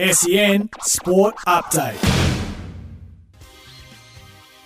SEN Sport Update.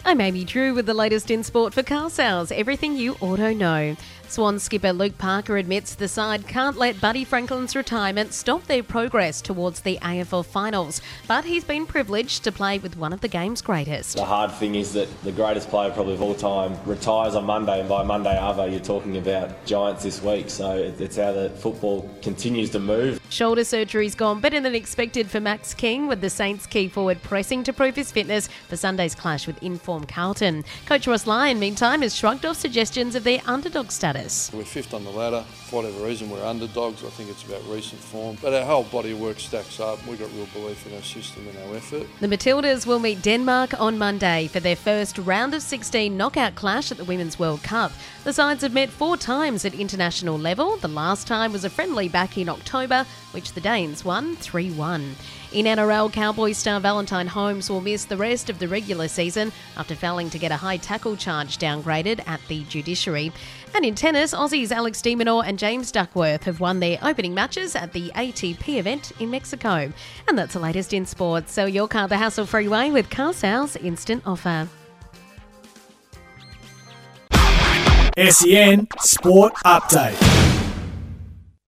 I'm Amy Drew with the latest in sport for car sales. Everything you auto know. Swan skipper Luke Parker admits the side can't let Buddy Franklin's retirement stop their progress towards the AFL finals, but he's been privileged to play with one of the game's greatest. The hard thing is that the greatest player probably of all time retires on Monday, and by Monday Ava, you're talking about Giants this week. So it's how the football continues to move. Shoulder surgery's gone better than expected for Max King, with the Saints key forward pressing to prove his fitness for Sunday's clash with Carlton. Coach Ross Lyon, meantime, has shrugged off suggestions of their underdog status. We're fifth on the ladder. For whatever reason, we're underdogs. I think it's about recent form. But our whole body of work stacks up. We've got real belief in our system and our effort. The Matildas will meet Denmark on Monday for their first round of 16 knockout clash at the Women's World Cup. The sides have met four times at international level. The last time was a friendly back in October, which the Danes won 3 1. In NRL, Cowboys star Valentine Holmes will miss the rest of the regular season after failing to get a high tackle charge downgraded at the judiciary. And in tennis, Aussies Alex de Minaur and James Duckworth have won their opening matches at the ATP event in Mexico. And that's the latest in sports. Sell your car the hassle free way with Car Sales Instant Offer. SEN Sport Update.